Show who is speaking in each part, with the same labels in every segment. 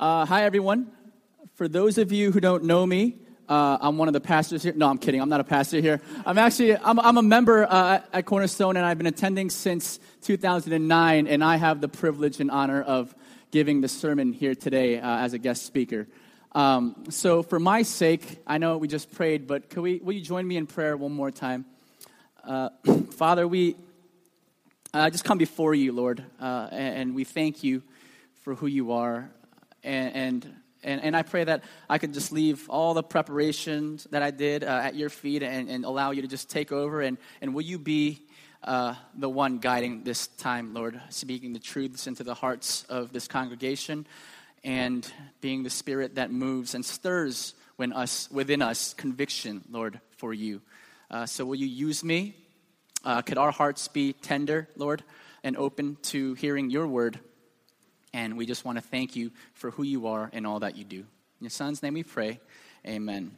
Speaker 1: Uh, hi, everyone. For those of you who don't know me, uh, I'm one of the pastors here. No, I'm kidding. I'm not a pastor here. I'm actually I'm, I'm a member uh, at Cornerstone, and I've been attending since 2009. And I have the privilege and honor of giving the sermon here today uh, as a guest speaker. Um, so, for my sake, I know we just prayed, but can we? Will you join me in prayer one more time? Uh, Father, we uh, just come before you, Lord, and, and we thank you for who you are. And, and, and, and, I pray that I could just leave all the preparations that I did uh, at your feet and, and allow you to just take over. And, and will you be uh, the one guiding this time, Lord, speaking the truths into the hearts of this congregation and being the spirit that moves and stirs when us, within us conviction, Lord, for you. Uh, so will you use me? Uh, could our hearts be tender, Lord, and open to hearing your word? And we just want to thank you for who you are and all that you do. In your son's name we pray. Amen.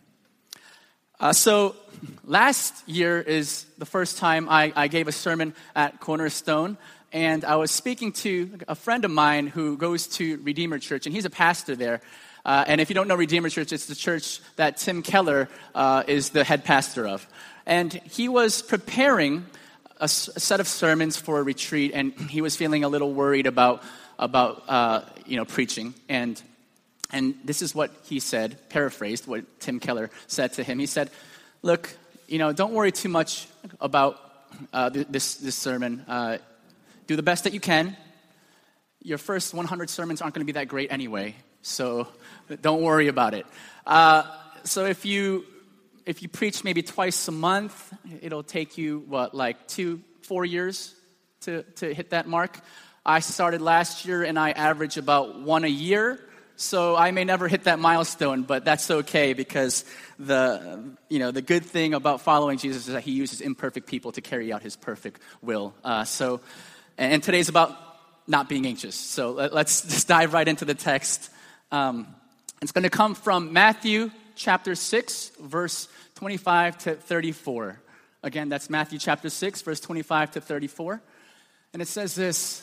Speaker 1: Uh, so, last year is the first time I, I gave a sermon at Cornerstone. And I was speaking to a friend of mine who goes to Redeemer Church, and he's a pastor there. Uh, and if you don't know Redeemer Church, it's the church that Tim Keller uh, is the head pastor of. And he was preparing a, s- a set of sermons for a retreat, and he was feeling a little worried about about uh, you know preaching. And and this is what he said paraphrased what tim keller said to him. He said look you know don't worry too much about uh, this, this sermon. Uh, do the best that you can. Your first 100 sermons aren't going to be that great anyway so don't worry about it. Uh, so if you if you preach maybe twice a month it'll take you what like two four years to, to hit that mark I started last year and I average about one a year. So I may never hit that milestone, but that's okay because the, you know, the good thing about following Jesus is that he uses imperfect people to carry out his perfect will. Uh, so, and today's about not being anxious. So let, us just dive right into the text. Um, it's going to come from Matthew chapter 6, verse 25 to 34. Again, that's Matthew chapter 6, verse 25 to 34. And it says this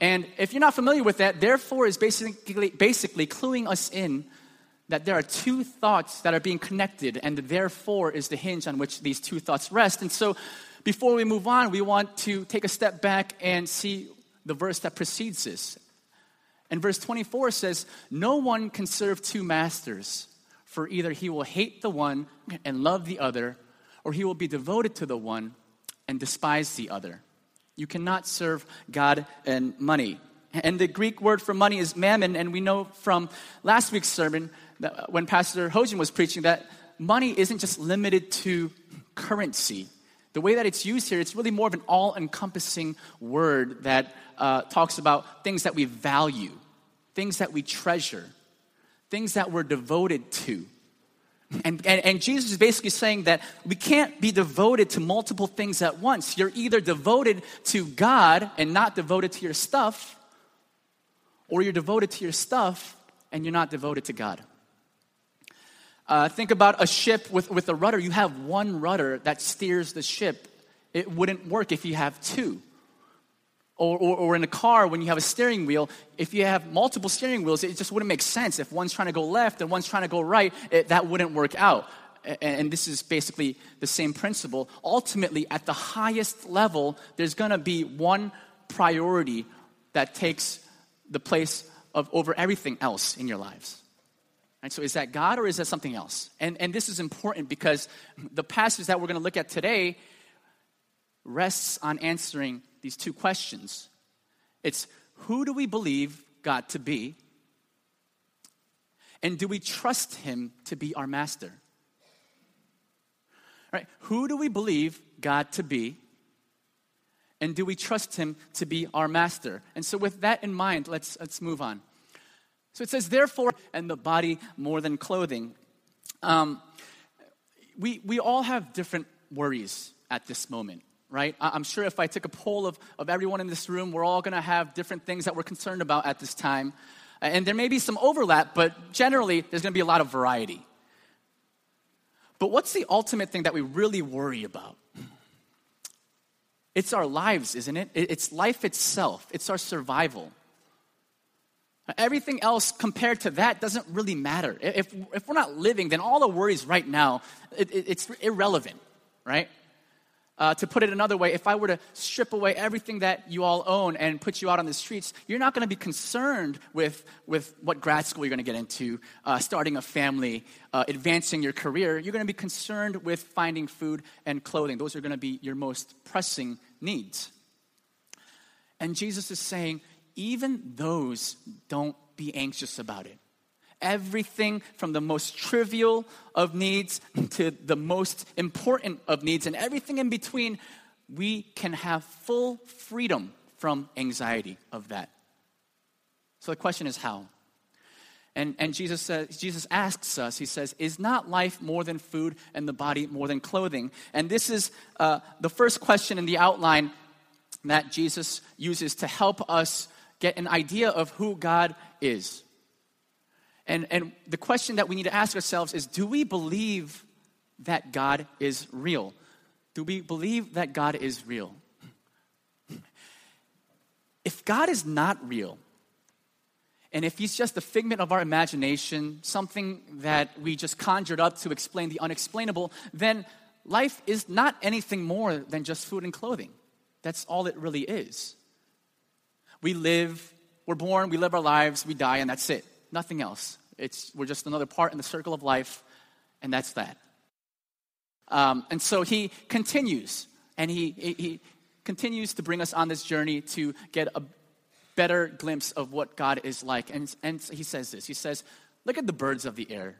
Speaker 1: and if you're not familiar with that, therefore is basically, basically cluing us in that there are two thoughts that are being connected, and the therefore is the hinge on which these two thoughts rest. And so, before we move on, we want to take a step back and see the verse that precedes this. And verse 24 says, No one can serve two masters, for either he will hate the one and love the other, or he will be devoted to the one and despise the other. You cannot serve God and money. And the Greek word for money is mammon, and we know from last week's sermon that when Pastor Hojan was preaching that money isn't just limited to currency. The way that it's used here, it's really more of an all encompassing word that uh, talks about things that we value, things that we treasure, things that we're devoted to. And, and, and, Jesus is basically saying that we can't be devoted to multiple things at once. You're either devoted to God and not devoted to your stuff, or you're devoted to your stuff and you're not devoted to God. Uh, think about a ship with, with a rudder. You have one rudder that steers the ship It wouldn't work if you have two. Or, or, or, in a car, when you have a steering wheel, if you have multiple steering wheels, it just wouldn't make sense. If one's trying to go left and one's trying to go right, it, that wouldn't work out. And this is basically the same principle. Ultimately, at the highest level, there's gonna be one priority that takes the place of over everything else in your lives. And so, is that God or is that something else? And, and this is important because the passage that we're going to look at today rests on answering these two questions. It's who do we believe God to be? And do we trust him to be our master? Right? Who do we believe God to be? And do we trust him to be our master? And so with that in mind, let's let's move on. So it says, therefore, and the body more than clothing. Um, we, we all have different worries at this moment right? I'm sure if I took a poll of, of everyone in this room, we're all gonna have different things that we're concerned about at this time. And there may be some overlap, but generally, there's gonna be a lot of variety. But what's the ultimate thing that we really worry about? It's our lives, isn't it? It's life itself, it's our survival. Everything else compared to that doesn't really matter. If, if we're not living, then all the worries right now, it, it's irrelevant, right? Uh, to put it another way, if I were to strip away everything that you all own and put you out on the streets, you're not going to be concerned with, with what grad school you're going to get into, uh, starting a family, uh, advancing your career. You're going to be concerned with finding food and clothing. Those are going to be your most pressing needs. And Jesus is saying, even those, don't be anxious about it everything from the most trivial of needs to the most important of needs, and everything in between, we can have full freedom from anxiety of that. So the question is how? And, and Jesus, says, Jesus asks us, He says, Is not life more than food and the body more than clothing? And this is uh, the first question in the outline that Jesus uses to help us get an idea of who God is. And, and the question that we need to ask ourselves is do we believe that God is real? Do we believe that God is real? If God is not real, and if he's just a figment of our imagination, something that we just conjured up to explain the unexplainable, then life is not anything more than just food and clothing. That's all it really is. We live, we're born, we live our lives, we die, and that's it. Nothing else. It's, we're just another part in the circle of life, and that's that. Um, and so he continues, and he, he, continues to bring us on this journey to get a better glimpse of what God is like. And, and he says this He says, Look at the birds of the air.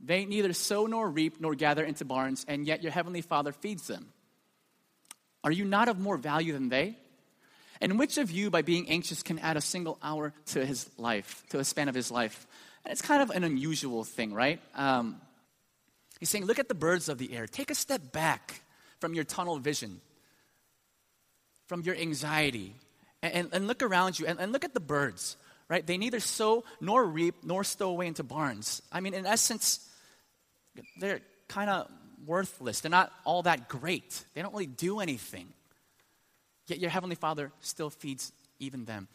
Speaker 1: They neither sow nor reap nor gather into barns, and yet your heavenly Father feeds them. Are you not of more value than they? And which of you, by being anxious, can add a single hour to his life, to the span of his life? And it's kind of an unusual thing, right? Um, he's saying, look at the birds of the air. Take a step back from your tunnel vision, from your anxiety, and, and, and look around you and, and look at the birds, right? They neither sow nor reap nor stow away into barns. I mean, in essence, they're kind of worthless. They're not all that great. They don't really do anything. Yet your Heavenly Father still feeds even them.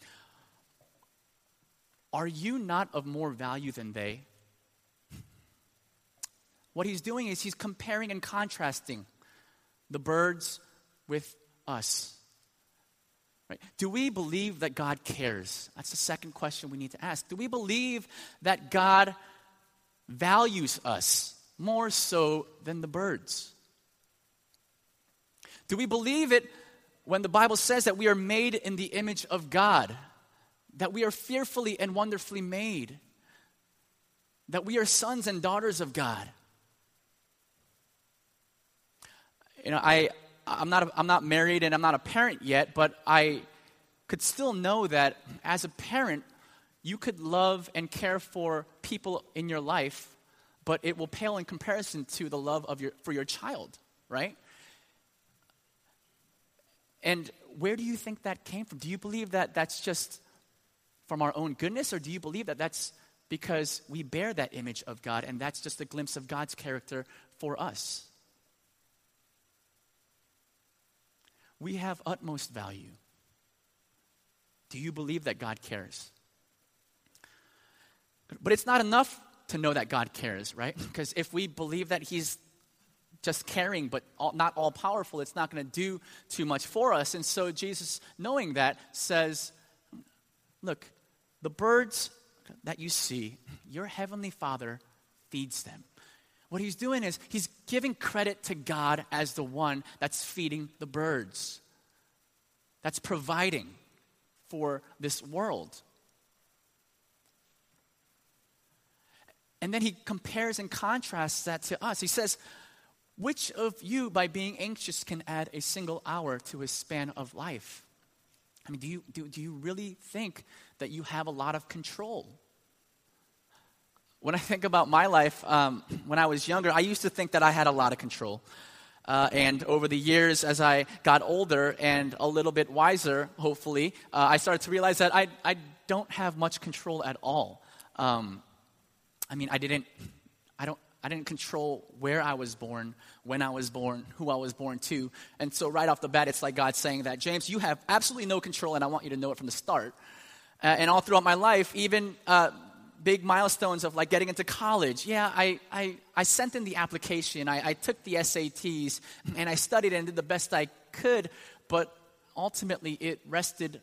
Speaker 1: Are you not of more value than they? What he's doing is he's comparing and contrasting the birds with us. Right? Do we believe that God cares? That's the second question we need to ask. Do we believe that God values us more so than the birds? Do we believe it when the Bible says that we are made in the image of God? That we are fearfully and wonderfully made, that we are sons and daughters of God. You know, I, I'm, not, I'm not married and I'm not a parent yet, but I could still know that as a parent, you could love and care for people in your life, but it will pale in comparison to the love of your, for your child, right? And where do you think that came from? Do you believe that that's just from our own goodness, or do you believe that that's because we bear that image of God and that's just a glimpse of God's character for us? we have utmost value. Do you believe that God cares? But it's not enough to know that God cares, right? Because if we believe that He's just caring but all, not all powerful, it's not going to do too much for us. And so Jesus, knowing that, says, Look, the birds that you see, your heavenly Father feeds them. What he's doing is he's giving credit to God as the one that's feeding the birds, that's providing for this world. And then he compares and contrasts that to us. He says, Which of you, by being anxious, can add a single hour to his span of life? I mean, do you, do, do you really think that you have a lot of control? When I think about my life, um, when I was younger, I used to think that I had a lot of control. Uh, and over the years, as I got older and a little bit wiser, hopefully, uh, I started to realize that I, I don't have much control at all. Um, I mean, I didn't, I don't, I didn't control where I was born, when I was born, who I was born to. And so, right off the bat, it's like God saying that, James, you have absolutely no control, and I want you to know it from the start. Uh, and all throughout my life, even uh, big milestones of like getting into college. Yeah, I, I, I sent in the application, I, I took the SATs, and I studied and did the best I could, but ultimately it rested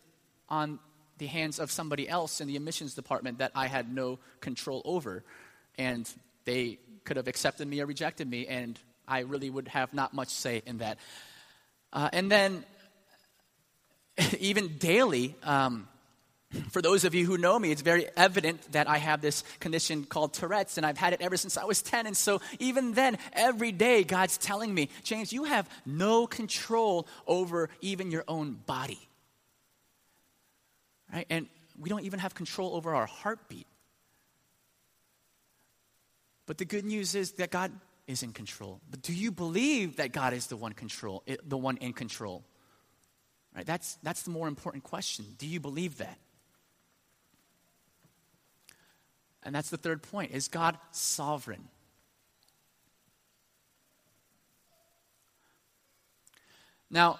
Speaker 1: on the hands of somebody else in the admissions department that I had no control over. And they could have accepted me or rejected me, and I really would have not much say in that. Uh, and then, even daily, um, for those of you who know me, it's very evident that I have this condition called Tourette's, and I've had it ever since I was 10. And so, even then, every day, God's telling me, James, you have no control over even your own body. Right? And we don't even have control over our heartbeat. But the good news is that God is in control. But do you believe that God is the one control, eh, the one in control? Right? That's, that's the more important question. Do you believe that? And that's the third point. Is God sovereign? Now,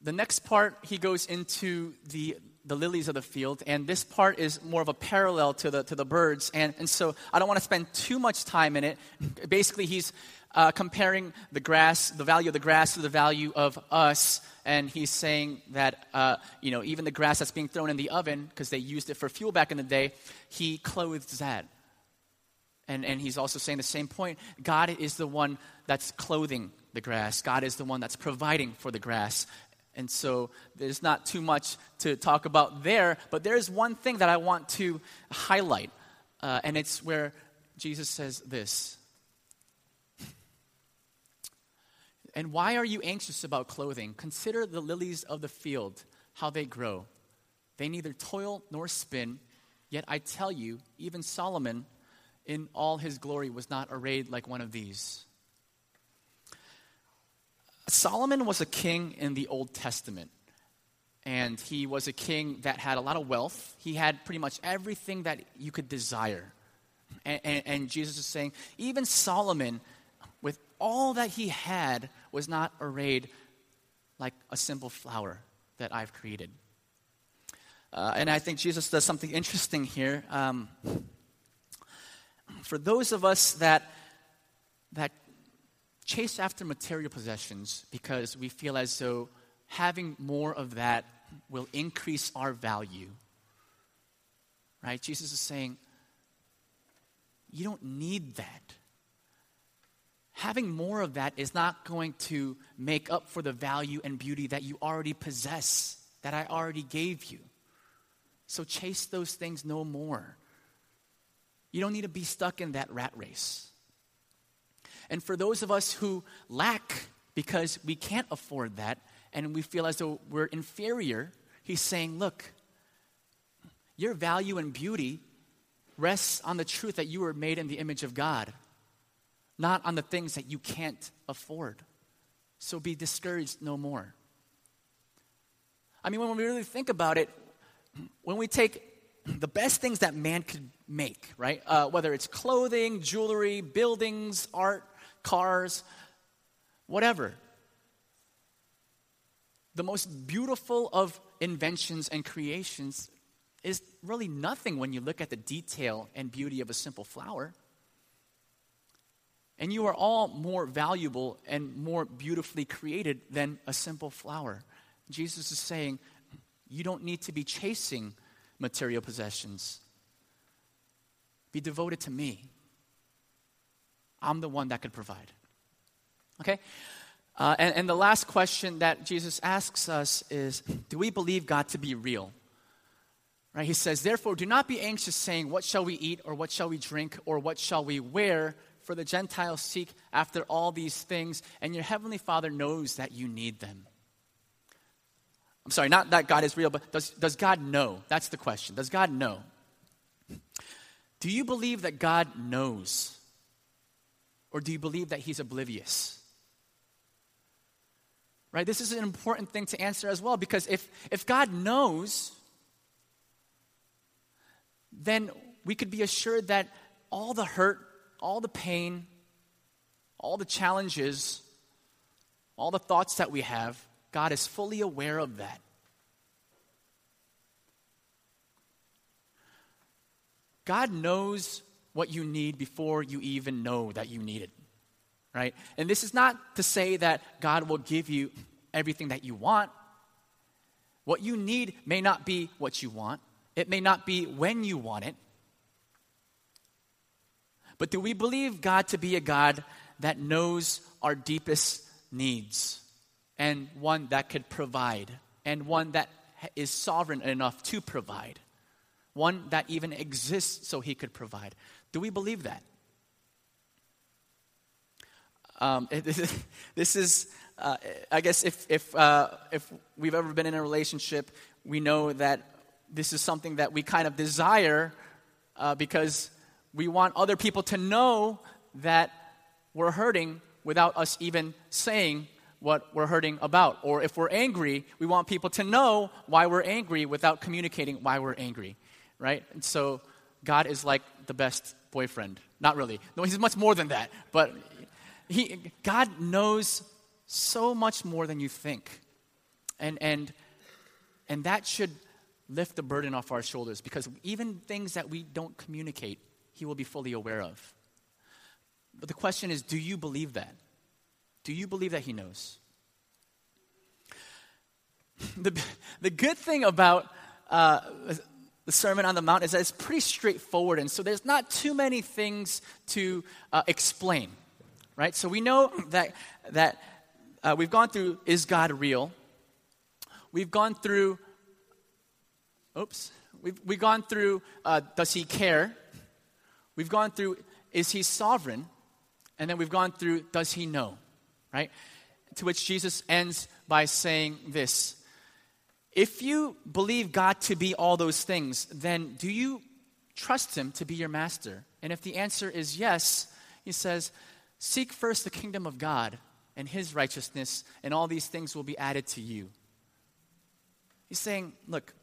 Speaker 1: the next part, he goes into the, the lilies of the field, and this part is more of a parallel to the, to the birds. And, and so I don't want to spend too much time in it. Basically, he's uh, comparing the grass, the value of the grass to the value of us. And he's saying that, uh, you know, even the grass that's being thrown in the oven, because they used it for fuel back in the day, he clothes that. And, and he's also saying the same point God is the one that's clothing the grass, God is the one that's providing for the grass. And so there's not too much to talk about there, but there's one thing that I want to highlight, uh, and it's where Jesus says this And why are you anxious about clothing? Consider the lilies of the field, how they grow. They neither toil nor spin, yet I tell you, even Solomon in all his glory was not arrayed like one of these. Solomon was a king in the Old Testament. And he was a king that had a lot of wealth. He had pretty much everything that you could desire. And, and, and Jesus is saying, even Solomon with all that he had, was not arrayed like a simple flower that I've created. Uh, and I think Jesus does something interesting here. Um, for those of us that, that chase after material possessions because we feel as though having more of that will increase our value, right? Jesus is saying, you don't need that having more of that is not going to make up for the value and beauty that you already possess, that I already gave you. So chase those things no more. You don't need to be stuck in that rat race. And for those of us who lack because we can't afford that and we feel as though we're inferior, he's saying, look, your value and beauty rests on the truth that you were made in the image of God not on the things that you can't afford. So be discouraged no more. I mean, when we really think about it, when we take the best things that man could make, right? Uh, whether it's clothing, jewelry, buildings, art, cars, whatever. the most beautiful of inventions and creations is really nothing when you look at the detail and beauty of a simple flower. And you are all more valuable and more beautifully created than a simple flower. Jesus is saying, you don't need to be chasing material possessions. Be devoted to me. I'm the one that could provide. Okay? Uh, and, and the last question that Jesus asks us is Do we believe God to be real? Right? He says, Therefore, do not be anxious, saying, What shall we eat, or what shall we drink, or what shall we wear? For the Gentiles seek after all these things, and your heavenly Father knows that you need them. I'm sorry, not that God is real, but does, does God know? That's the question. Does God know? Do you believe that God knows? Or do you believe that He's oblivious? Right? This is an important thing to answer as well because if, if God knows, then we could be assured that all the hurt, all the pain, all the challenges, all the thoughts that we have, God is fully aware of that. God knows what you need before you even know that you need it. Right? And this is not to say that God will give you everything that you want. What you need may not be what you want, it may not be when you want it. But do we believe God to be a God that knows our deepest needs? and one that could provide, and one that is sovereign enough to provide, one that even exists so he could provide. Do we believe that? Um, this is, uh, I guess, if, if, uh, if we've ever been in a relationship, we know that this is something that we kind of desire uh, because we want other people to know that we're hurting without us even saying what we're hurting about. Or if we're angry, we want people to know why we're angry without communicating why we're angry, right? And so God is like the best boyfriend. Not really. No, he's much more than that. But he, God knows so much more than you think. And, and, and that should lift the burden off our shoulders because even things that we don't communicate, He will be fully aware of. But the question is do you believe that? Do you believe that He knows? The, the good thing about uh, the Sermon on the Mount is that it's pretty straightforward, and so there's not too many things to uh, explain, right? So we know that, that uh, we've gone through is God real? We've gone through, oops, we've, we've gone through uh, does He care? We've gone through is He sovereign? And then we've gone through does He know? right? To which Jesus ends by saying this If you believe God to be all those things, then do you trust Him to be your master? And if the answer is yes, He says, Seek first the kingdom of God and His righteousness, and all these things will be added to you. He's saying, Look,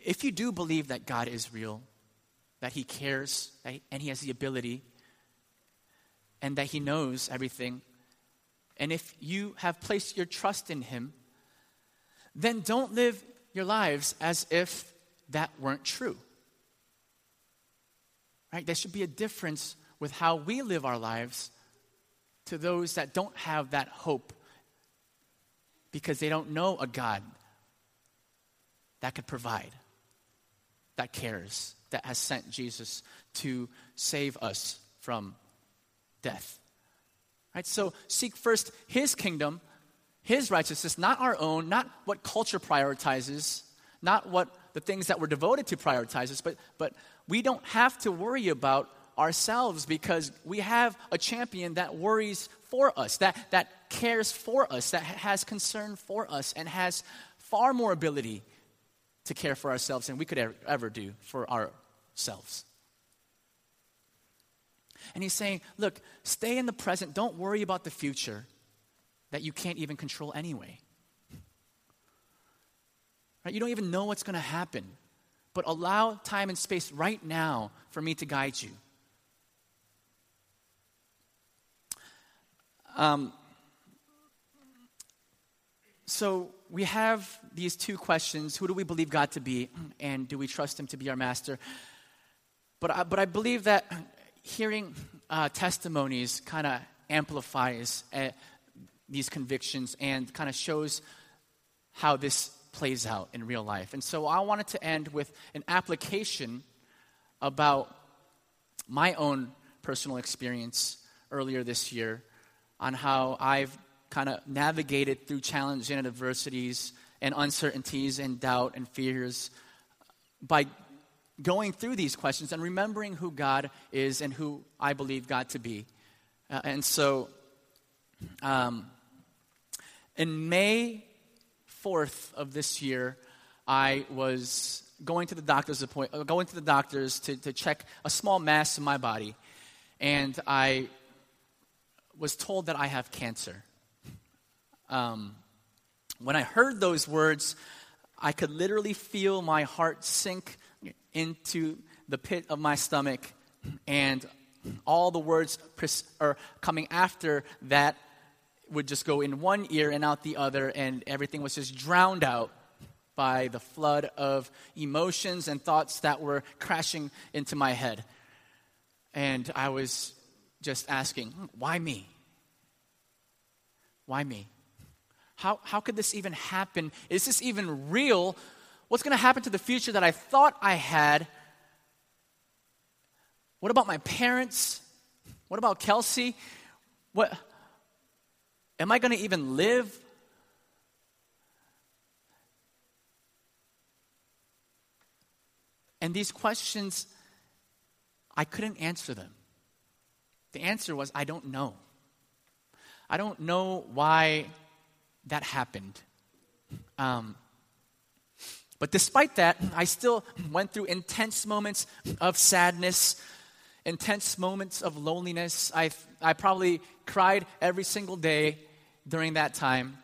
Speaker 1: if you do believe that God is real, that He cares, and He has the ability, and that He knows everything, and if you have placed your trust in Him, then don't live your lives as if that weren't true. Right? There should be a difference with how we live our lives to those that don't have that hope because they don't know a God that could provide, that cares, that has sent Jesus to save us from death. Right? So seek first his kingdom, his righteousness, not our own, not what culture prioritizes, not what the things that we're devoted to prioritizes, but, but we don't have to worry about ourselves because we have a champion that worries for us, that, that cares for us, that has concern for us, and has far more ability to care for ourselves than we could ever, ever do for ourselves. And he's saying, look, stay in the present. Don't worry about the future that you can't even control anyway. Right? You don't even know what's going to happen. But allow time and space right now for me to guide you. Um, so, we have these two questions who do we believe God to be, and do we trust Him to be our master? But I, but I believe that hearing uh, testimonies kind of amplifies uh, these convictions and kind of shows how this plays out in real life. And so I wanted to end with an application about my own personal experience earlier this year on how I've kind of navigated through challenges and adversities and uncertainties and doubt and fears by going through these questions and remembering who God is and who I believe God to be. Uh, and so, um, in May 4th of this year, I was going to the doctor's appointment, uh, going to the doctors to, to check a small mass in my body. And I was told that I have cancer. Um, when I heard those words, I could literally feel my heart sink into the pit of my stomach, and all the words pres- are coming after that would just go in one ear and out the other, and everything was just drowned out by the flood of emotions and thoughts that were crashing into my head. And I was just asking, why me? Why me? How, how could this even happen? Is this even real? What's going to happen to the future that I thought I had? What about my parents? What about Kelsey? What am I going to even live? And these questions, I couldn't answer them. The answer was, I don't know. I don't know why that happened. Um, but despite that, I still went through intense moments of sadness, intense moments of loneliness. I, I probably cried every single day during that time.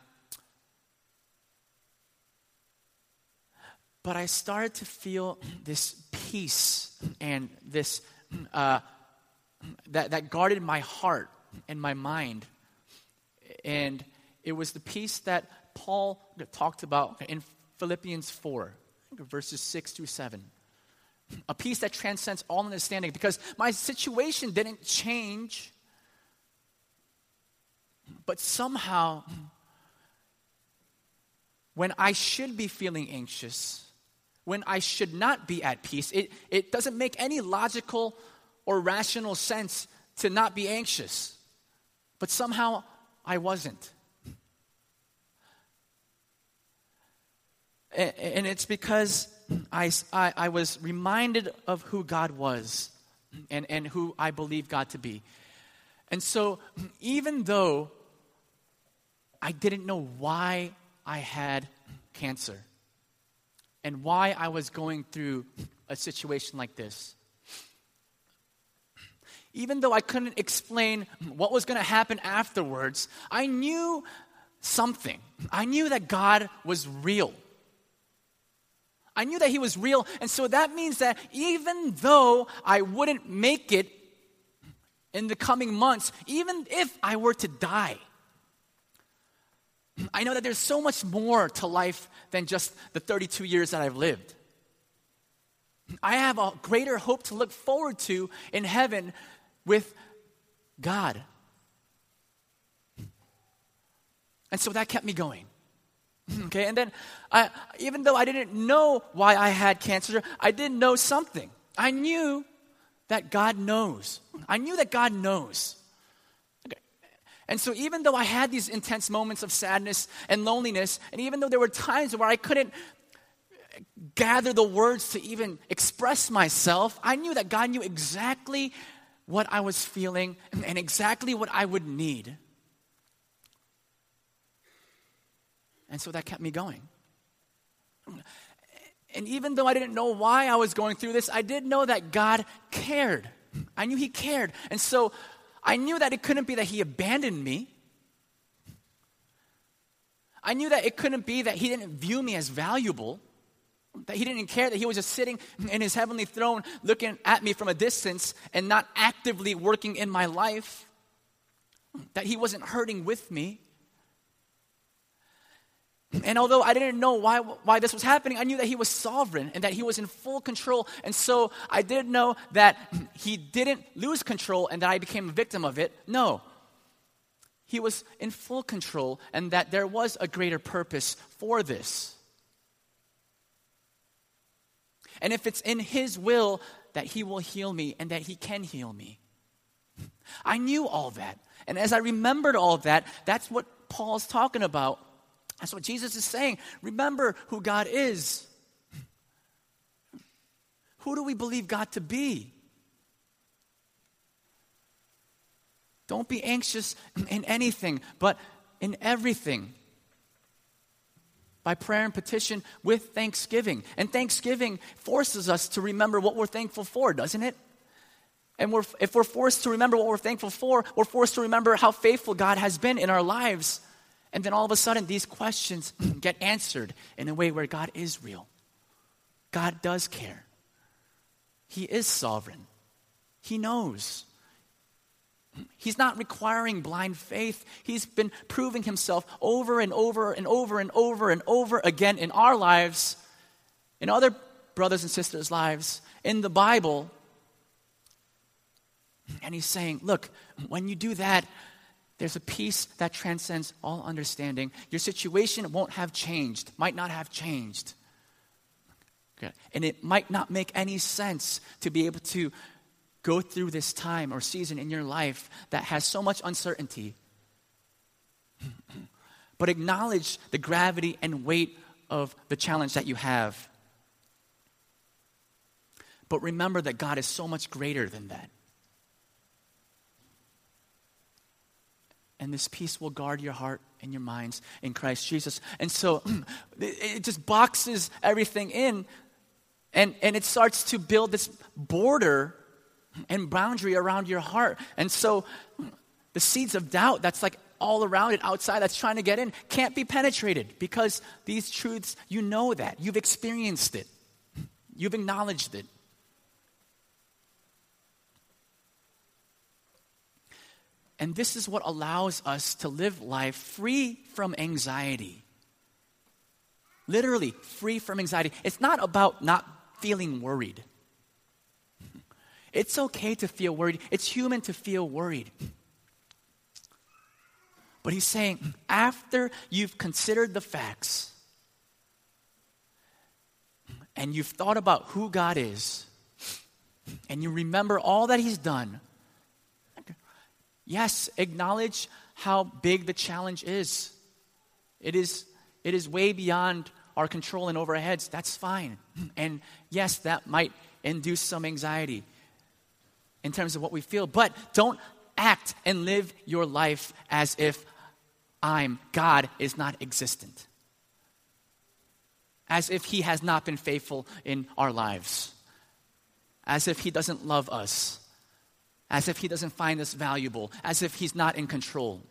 Speaker 1: But I started to feel this peace and this uh, that, that guarded my heart and my mind. And it was the peace that Paul talked about in Philippians 4, verses 6 through 7. A peace that transcends all understanding because my situation didn't change, but somehow, when I should be feeling anxious, when I should not be at peace, it, it doesn't make any logical or rational sense to not be anxious. But somehow I wasn't. And it's because I, I, I, was reminded of who God was and, and who I believe God to be. And so, even though I didn't know why I had cancer and why I was going through a situation like this, even though I couldn't explain what was going to happen afterwards, I knew something. I knew that God was real. I knew that he was real. And so that means that even though I wouldn't make it in the coming months, even if I were to die, I know that there's so much more to life than just the 32 years that I've lived. I have a greater hope to look forward to in heaven with God. And so that kept me going. Okay, and then I, even though I didn't know why I had cancer, I did know something. I knew that God knows. I knew that God knows. And so, even though I had these intense moments of sadness and loneliness, and even though there were times where I couldn't gather the words to even express myself, I knew that God knew exactly what I was feeling and exactly what I would need. And so that kept me going. And even though I didn't know why I was going through this, I did know that God cared. I knew He cared. And so I knew that it couldn't be that He abandoned me. I knew that it couldn't be that He didn't view me as valuable, that He didn't care, that He was just sitting in His heavenly throne looking at me from a distance and not actively working in my life, that He wasn't hurting with me. And although I didn't know why, why this was happening, I knew that he was sovereign and that he was in full control. And so I didn't know that he didn't lose control and that I became a victim of it. No. He was in full control and that there was a greater purpose for this. And if it's in his will that he will heal me and that he can heal me. I knew all that. And as I remembered all that, that's what Paul's talking about that's what Jesus is saying. Remember who God is. Who do we believe God to be? Don't be anxious in anything, but in everything. By prayer and petition with thanksgiving. And thanksgiving forces us to remember what we're thankful for, doesn't it? And we're, if we're forced to remember what we're thankful for, we're forced to remember how faithful God has been in our lives. And then all of a sudden, these questions get answered in a way where God is real. God does care. He is sovereign. He knows. He's not requiring blind faith. He's been proving himself over and over and over and over and over again in our lives, in other brothers and sisters' lives, in the Bible. And he's saying, Look, when you do that, there's a peace that transcends all understanding. Your situation won't have changed, might not have changed. Okay. And it might not make any sense to be able to go through this time or season in your life that has so much uncertainty. but acknowledge the gravity and weight of the challenge that you have. But remember that God is so much greater than that. And this peace will guard your heart and your minds in Christ Jesus. And so it just boxes everything in and, and it starts to build this border and boundary around your heart. And so the seeds of doubt that's like all around it outside that's trying to get in can't be penetrated because these truths, you know that. You've experienced it, you've acknowledged it. And this is what allows us to live life free from anxiety. Literally, free from anxiety. It's not about not feeling worried. It's okay to feel worried, it's human to feel worried. But he's saying, after you've considered the facts and you've thought about who God is, and you remember all that he's done, Yes, acknowledge how big the challenge is. It is, it is way beyond our control and over our heads. That's fine. And yes, that might induce some anxiety in terms of what we feel, but don't act and live your life as if I'm, God is not existent. As if He has not been faithful in our lives. As if He doesn't love us as if he doesn't find us valuable, as if he's not in control.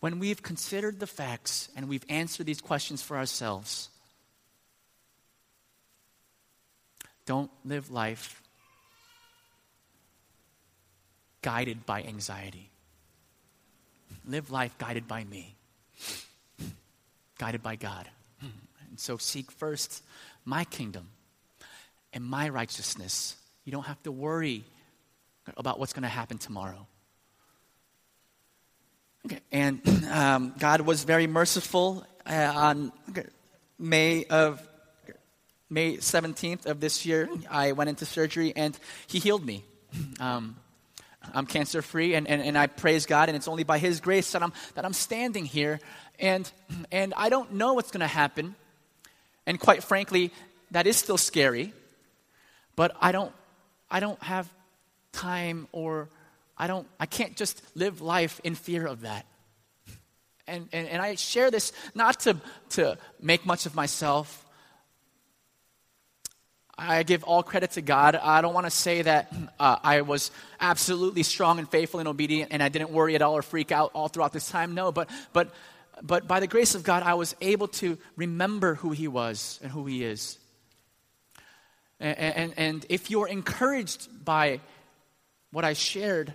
Speaker 1: When we've considered the facts and we've answered these questions for ourselves, don't live life guided by anxiety. Live life guided by me, guided by God. And so seek first my kingdom and my righteousness you don't have to worry about what's going to happen tomorrow. Okay, and um, God was very merciful uh, on May of May 17th of this year. I went into surgery and He healed me. Um, I'm cancer free, and, and, and I praise God, and it's only by His grace that I'm, that I'm standing here. And, and I don't know what's going to happen. And quite frankly, that is still scary, but I don't I don't have time or I don't I can't just live life in fear of that. And, and, and I share this not to, to make much of myself. I give all credit to God. I don't want to say that uh, I was absolutely strong and faithful and obedient and I didn't worry at all or freak out all throughout this time. No, but, but, but by the grace of God, I was able to remember who He was and who He is. And, and, and if you're encouraged by what I shared,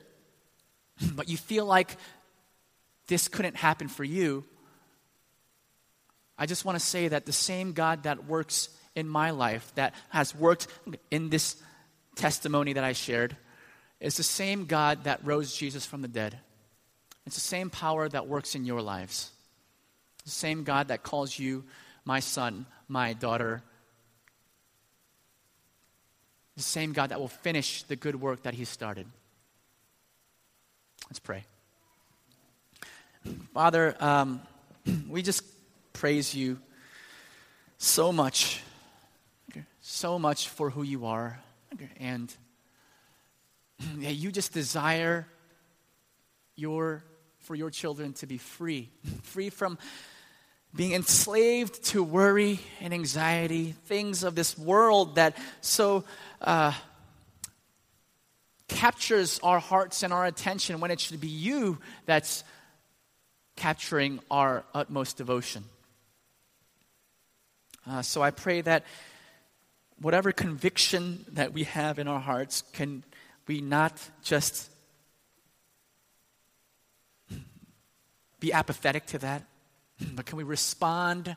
Speaker 1: but you feel like this couldn't happen for you, I just want to say that the same God that works in my life, that has worked in this testimony that I shared, is the same God that rose Jesus from the dead. It's the same power that works in your lives. The same God that calls you my son, my daughter. The same God that will finish the good work that He started. Let's pray. Father, um, we just praise you so much, so much for who you are. And yeah, you just desire your, for your children to be free, free from being enslaved to worry and anxiety, things of this world that so uh, captures our hearts and our attention when it should be you that's capturing our utmost devotion. Uh, so I pray that whatever conviction that we have in our hearts, can we not just be apathetic to that, but can we respond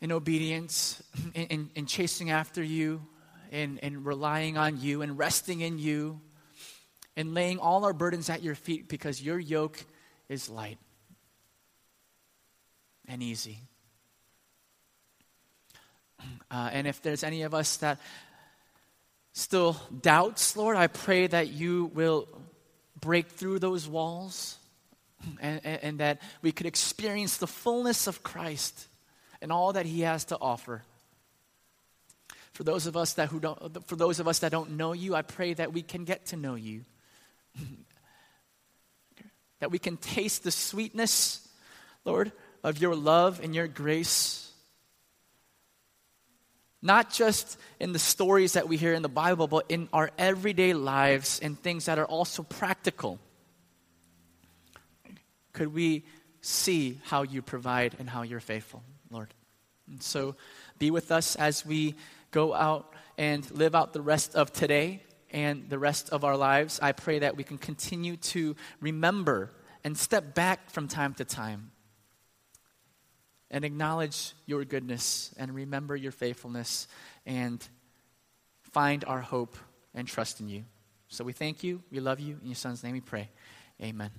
Speaker 1: in obedience, in, in, in chasing after you, in, in relying on you, and resting in you, and laying all our burdens at your feet because your yoke is light and easy. Uh, and if there's any of us that still doubts, Lord, I pray that you will break through those walls and, and, and that we could experience the fullness of Christ and all that he has to offer. For those of us that who don't for those of us that don't know you, I pray that we can get to know you. that we can taste the sweetness, Lord, of your love and your grace not just in the stories that we hear in the Bible, but in our everyday lives and things that are also practical. Could we see how you provide and how you're faithful, Lord? And so be with us as we go out and live out the rest of today and the rest of our lives. I pray that we can continue to remember and step back from time to time and acknowledge your goodness and remember your faithfulness and find our hope and trust in you. So we thank you, we love you. In your son's name we pray. Amen.